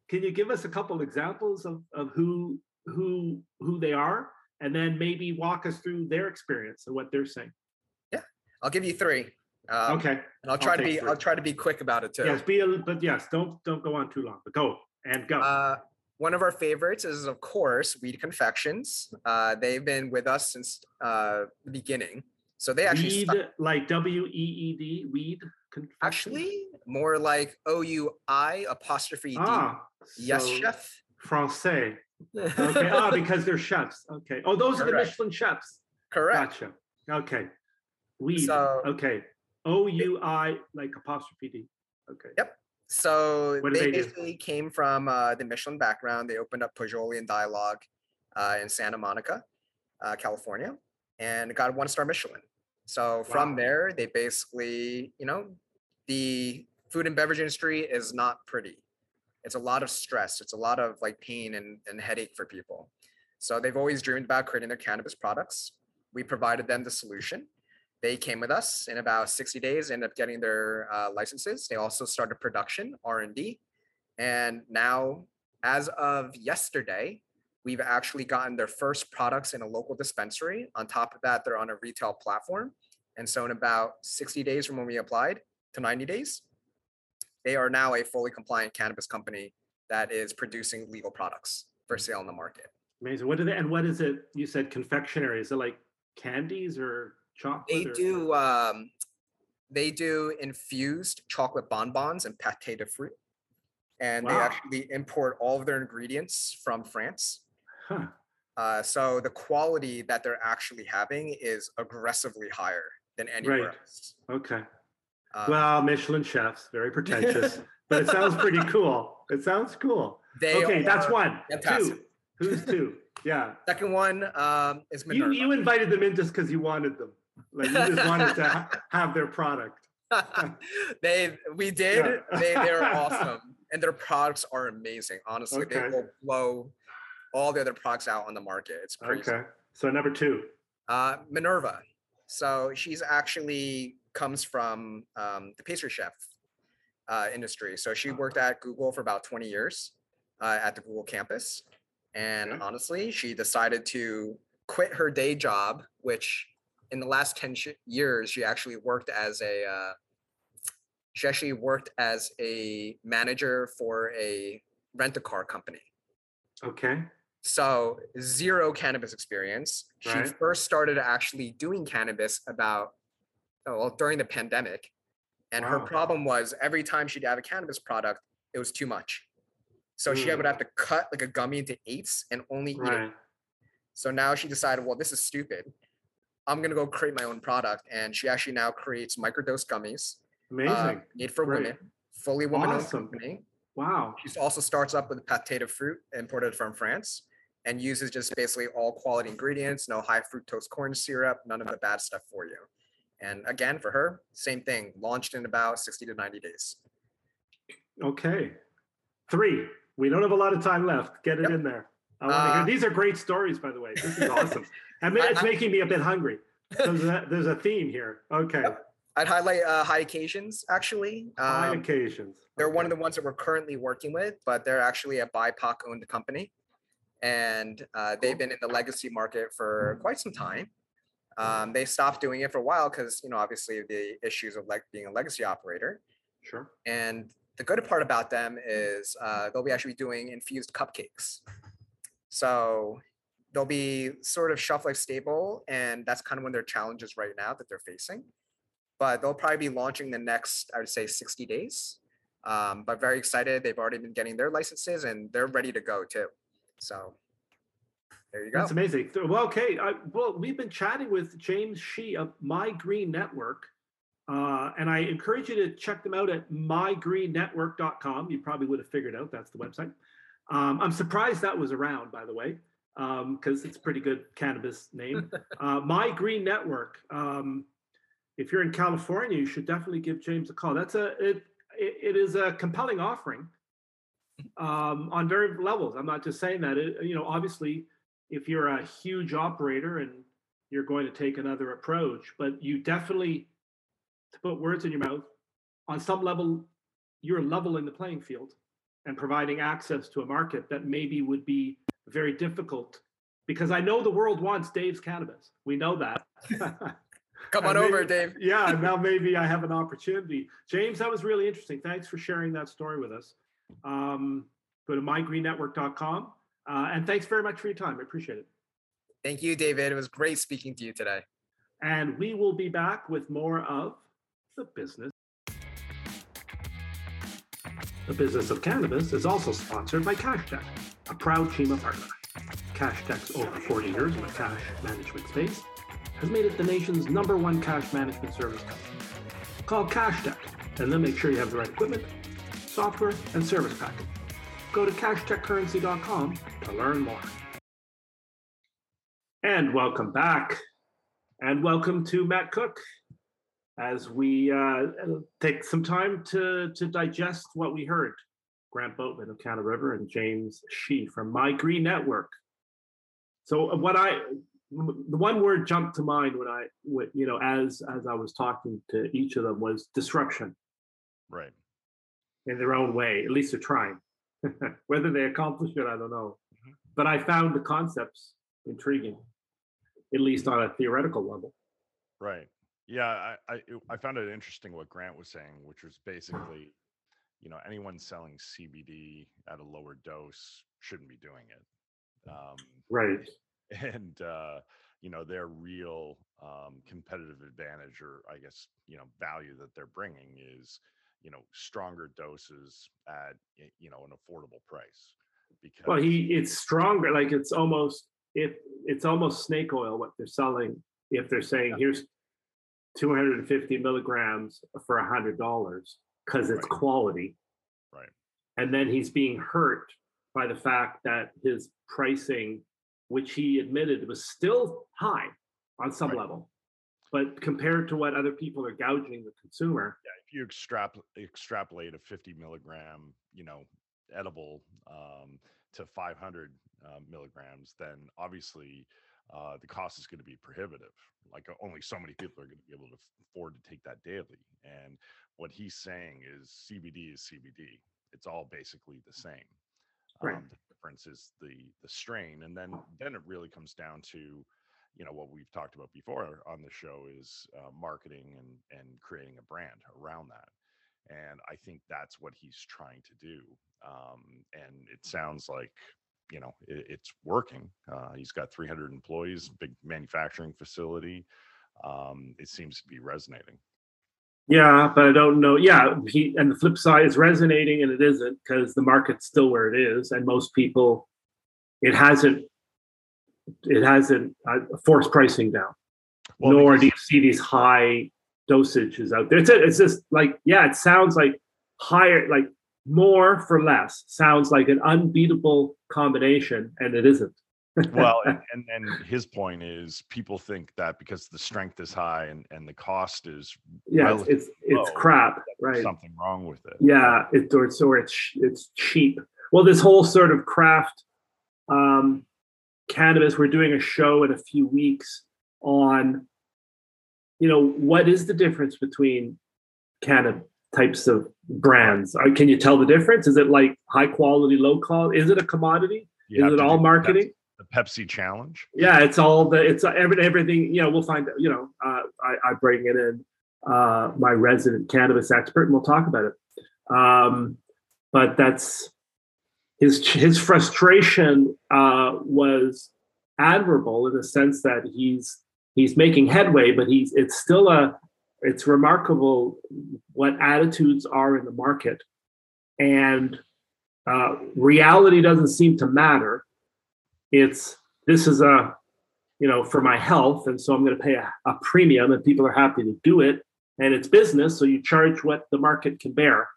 Can you give us a couple examples of, of who who who they are, and then maybe walk us through their experience and what they're saying? Yeah, I'll give you three. Um, okay. And I'll try I'll to be i I'll try to be quick about it too. Yes, be a but yes, don't don't go on too long. But go and go. Uh, one of our favorites is of course Weed Confections. Uh, they've been with us since uh, the beginning. So they actually weed stuck- like W E E D weed. Actually, more like O U I apostrophe D. Ah, yes, so chef. Francais. Okay. ah, because they're chefs. Okay. Oh, those Correct. are the Michelin chefs. Correct. Gotcha. Okay. Weed. So, okay. O U I like apostrophe D. Okay. Yep. So they, they, basically do? came from uh, the Michelin background. They opened up Pasjoli and Dialogue uh, in Santa Monica, uh, California, and got one star Michelin. So from wow. there, they basically, you know, the food and beverage industry is not pretty. It's a lot of stress. It's a lot of like pain and, and headache for people. So they've always dreamed about creating their cannabis products. We provided them the solution they came with us in about 60 days ended up getting their uh, licenses. They also started production r&d and now as of yesterday we've actually gotten their first products in a local dispensary. On top of that they're on a retail platform. And so in about 60 days from when we applied to 90 days they are now a fully compliant cannabis company that is producing legal products for sale in the market. Amazing. What do they and what is it you said confectionery is it like candies or chocolate? They or? do um, they do infused chocolate bonbons and pâté de fruit, and wow. they actually import all of their ingredients from France. Huh. Uh, so the quality that they're actually having is aggressively higher than anywhere right. else. Okay. Um, well, Michelin chefs, very pretentious, but it sounds pretty cool. It sounds cool. okay, that's one. Fantastic. Two. Who's two? Yeah. Second one um, is Minerva. You, you invited them in just because you wanted them. Like you just wanted to ha- have their product. they we did. Yeah. they they're awesome, and their products are amazing. Honestly, okay. they will blow all the other products out on the market. It's crazy. Okay. So number two. Uh, Minerva. So she's actually comes from um, the pastry chef uh, industry. So she worked at Google for about 20 years uh, at the Google campus. And okay. honestly, she decided to quit her day job, which in the last 10 sh- years, she actually worked as a uh, she actually worked as a manager for a rent a car company. Okay. So zero cannabis experience. Right. She first started actually doing cannabis about oh, well during the pandemic, and wow. her problem was every time she'd have a cannabis product, it was too much. So mm. she would hmm. have to cut like a gummy into eighths and only eat right. it. So now she decided, well, this is stupid. I'm gonna go create my own product. And she actually now creates microdose gummies. Amazing. Uh, made for Great. women, fully woman-owned awesome. company. Wow. She also starts up with pâté de fruit imported from France and uses just basically all quality ingredients, no high fructose corn syrup, none of the bad stuff for you. And again, for her, same thing, launched in about 60 to 90 days. Okay. Three. We don't have a lot of time left. Get it in there. I want to hear. Uh, These are great stories, by the way. This is awesome. I mean, it's making me a bit hungry. There's a, there's a theme here. Okay. Yep. I'd highlight uh, High Occasions, actually. Um, high Occasions. They're one of the ones that we're currently working with, but they're actually a BIPOC owned company. And uh, they've been in the legacy market for quite some time. Um, they stopped doing it for a while because, you know, obviously the issues of like being a legacy operator. Sure. And the good part about them is uh, they'll be actually doing infused cupcakes. So they'll be sort of shelf life stable, and that's kind of one of their challenges right now that they're facing. But they'll probably be launching the next, I would say, 60 days. Um, but very excited. They've already been getting their licenses and they're ready to go too. So there you go. That's amazing. Well, okay. I, well, we've been chatting with James Shee of My Green Network. Uh, and I encourage you to check them out at mygreennetwork.com. You probably would have figured out that's the website. Um, I'm surprised that was around, by the way, because um, it's a pretty good cannabis name. Uh, My Green Network. Um, if you're in California, you should definitely give James a call. That's a it. It, it is a compelling offering um, on very levels. I'm not just saying that. It, you know, obviously, if you're a huge operator and you're going to take another approach, but you definitely to put words in your mouth. On some level, you're leveling the playing field and providing access to a market that maybe would be very difficult because I know the world wants Dave's cannabis. We know that. Come on maybe, over, Dave. yeah, now maybe I have an opportunity. James, that was really interesting. Thanks for sharing that story with us. Um, go to mygreennetwork.com. Uh, and thanks very much for your time. I appreciate it. Thank you, David. It was great speaking to you today. And we will be back with more of the business. The business of cannabis is also sponsored by CashTech, a proud Cima partner. CashTech's over 40 years in the cash management space has made it the nation's number one cash management service company. Call CashTech and they'll make sure you have the right equipment, software, and service package. Go to cashtechcurrency.com to learn more. And welcome back. And welcome to Matt Cook as we uh, take some time to, to digest what we heard. Grant Boatman of Canna River and James Shee from My Green Network. So what I the one word jumped to mind when I you know as as I was talking to each of them was disruption. Right. In their own way, at least they're trying. Whether they accomplish it, I don't know. Mm-hmm. But I found the concepts intriguing, at least on a theoretical level. Right. Yeah, I, I I found it interesting what Grant was saying, which was basically, you know, anyone selling CBD at a lower dose shouldn't be doing it. Um, right. And uh, you know their real um, competitive advantage, or I guess you know value that they're bringing is you know stronger doses at you know an affordable price. Because well, he it's stronger. Like it's almost it it's almost snake oil what they're selling. If they're saying yeah. here's 250 milligrams for a hundred dollars because it's right. quality. Right. And then he's being hurt by the fact that his pricing, which he admitted was still high on some right. level, but compared to what other people are gouging the consumer. Yeah, if you extrapolate extrapolate a 50 milligram, you know, edible um, to 500 uh, milligrams, then obviously uh, the cost is going to be prohibitive. Like only so many people are going to be able to afford to take that daily. And what he's saying is CBD is CBD. It's all basically the same. Right. Um, the difference is the the strain, and then then it really comes down to, you know, what we've talked about before on the show is uh, marketing and and creating a brand around that. And I think that's what he's trying to do. Um, and it sounds like you know it, it's working. Uh, he's got 300 employees, big manufacturing facility. Um, it seems to be resonating. Yeah, but I don't know. Yeah, he and the flip side is resonating, and it isn't because the market's still where it is, and most people, it hasn't, it hasn't uh, forced pricing down. Well, Nor because- do you see these high dosages out there. It's, it's just like yeah, it sounds like higher, like more for less sounds like an unbeatable combination, and it isn't. well, and, and, and his point is people think that because the strength is high and, and the cost is yeah, it's it's, it's crap, right? Something wrong with it. Yeah, it or it's or it's it's cheap. Well, this whole sort of craft um, cannabis. We're doing a show in a few weeks on, you know, what is the difference between cannabis types of brands? Uh, can you tell the difference? Is it like high quality, low cost? Is it a commodity? You is it all marketing? The Pepsi challenge. Yeah, it's all the it's every, everything. You know, we'll find. You know, uh, I, I bring it in uh, my resident cannabis expert, and we'll talk about it. Um, but that's his his frustration uh, was admirable in the sense that he's he's making headway, but he's it's still a it's remarkable what attitudes are in the market, and uh, reality doesn't seem to matter. It's this is a you know for my health, and so I'm going to pay a, a premium, and people are happy to do it, and it's business, so you charge what the market can bear,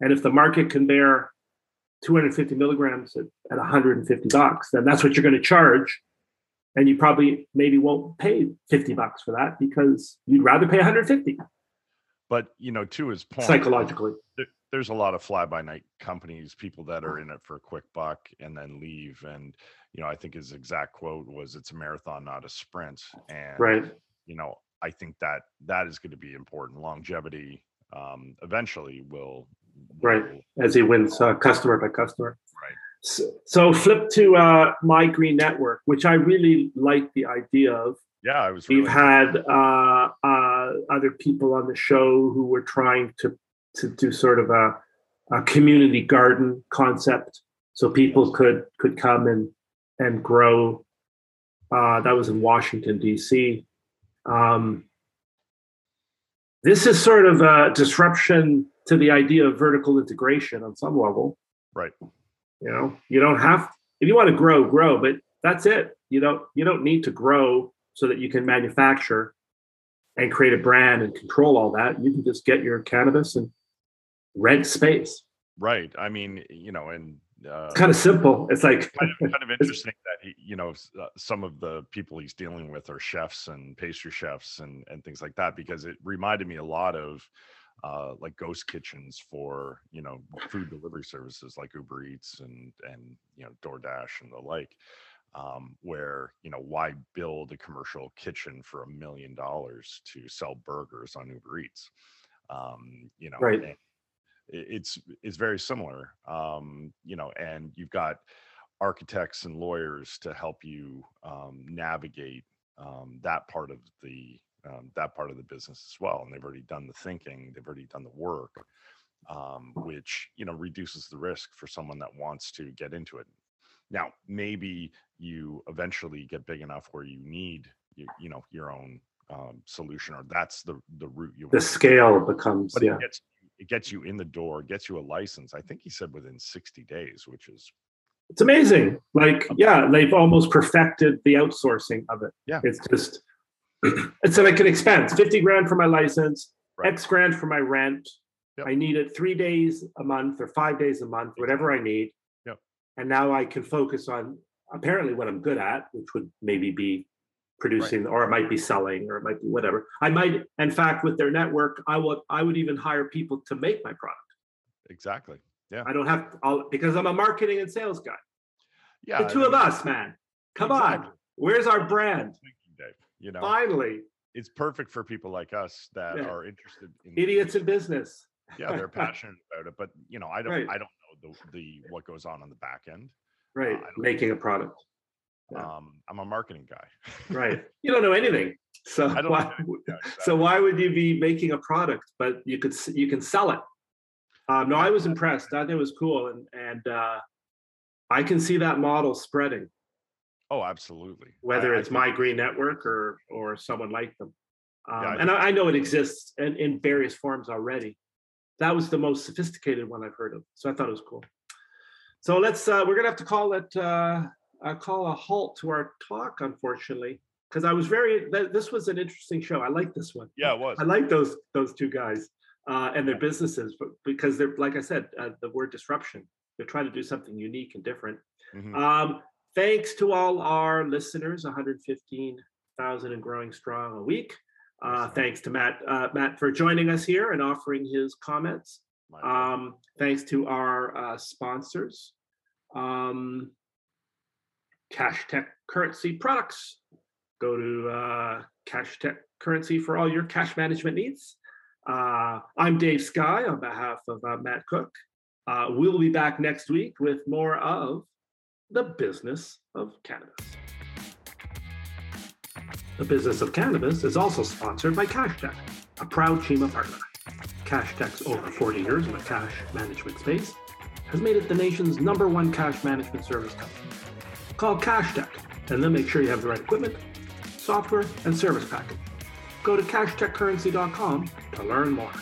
and if the market can bear 250 milligrams at, at 150 bucks, then that's what you're going to charge. And you probably maybe won't pay 50 bucks for that because you'd rather pay 150. But you know, to his point, psychologically, there, there's a lot of fly-by-night companies, people that are in it for a quick buck and then leave. And you know, I think his exact quote was, "It's a marathon, not a sprint." And right, you know, I think that that is going to be important. Longevity um, eventually will right as he wins uh, customer by customer right so, so flip to uh, my green network which i really like the idea of yeah i was really we've had uh, uh, other people on the show who were trying to to do sort of a, a community garden concept so people could could come and and grow uh, that was in washington d.c um, this is sort of a disruption to the idea of vertical integration on some level. Right. You know, you don't have if you want to grow, grow, but that's it. You don't you don't need to grow so that you can manufacture and create a brand and control all that. You can just get your cannabis and rent space. Right. I mean, you know, and uh, it's kind of simple. It's like kind of, kind of interesting that he, you know, uh, some of the people he's dealing with are chefs and pastry chefs and and things like that because it reminded me a lot of uh, like ghost kitchens for you know food delivery services like Uber Eats and and you know DoorDash and the like, um, where you know why build a commercial kitchen for a million dollars to sell burgers on Uber Eats, um, you know, right. it's it's very similar, um, you know, and you've got architects and lawyers to help you um, navigate um, that part of the um, that part of the business as well. And they've already done the thinking, they've already done the work, um, which you know reduces the risk for someone that wants to get into it. Now, maybe you eventually get big enough where you need you, you know your own um, solution, or that's the the route you. The scale becomes but yeah. It gets, it gets you in the door, gets you a license. I think he said within sixty days, which is it's amazing. Like, yeah, they've almost perfected the outsourcing of it. Yeah. It's just it's like an expense 50 grand for my license right. x grand for my rent. Yep. i need it three days a month or five days a month whatever i need. Yep. and now i can focus on apparently what i'm good at which would maybe be producing right. or it might be selling or it might be whatever. I might in fact with their network i would i would even hire people to make my product. Exactly. Yeah. I don't have to, because i'm a marketing and sales guy. Yeah the two I mean, of us man. Come exactly. on. Where's our brand you know finally. it's perfect for people like us that yeah. are interested in idiots in business. Yeah they're passionate about it but you know i don't right. i don't know the, the what goes on on the back end. Right uh, making a product. yeah. um i'm a marketing guy. Right. You don't know anything. So why, so why would you be making a product but you could you can sell it? Um no i was impressed. I think it was cool and and uh i can see that model spreading Oh, absolutely. Whether I, it's I My Green Network or or someone like them. Um, yeah, I and I, know it exists in, in various forms already. That was the most sophisticated one I've heard of. So I thought it was cool. So let's uh, we're gonna have to call it uh, uh, call a halt to our talk, unfortunately, because I was very. This was an interesting show. I like this one. Yeah, it was. I like those those two guys. uh, and their businesses, but because they're like I said, uh, the word disruption. They're trying to do something unique and different. Mm-hmm. Um, thanks to all our listeners, 115,000 and growing strong a week. Uh, thanks to Matt uh, Matt for joining us here and offering his comments. Um, thanks to our uh, sponsors, um, Cash Tech Currency Products. Go to uh, Cash Tech Currency for all your cash management needs. Uh, I'm Dave Sky on behalf of uh, Matt Cook. Uh, we'll be back next week with more of the business of cannabis. The business of cannabis is also sponsored by CashTech, a proud Cima partner. CashTech's over 40 years in the cash management space has made it the nation's number one cash management service company. Call CashTech and they'll make sure you have the right equipment, software, and service package. Go to cashtechcurrency.com to learn more.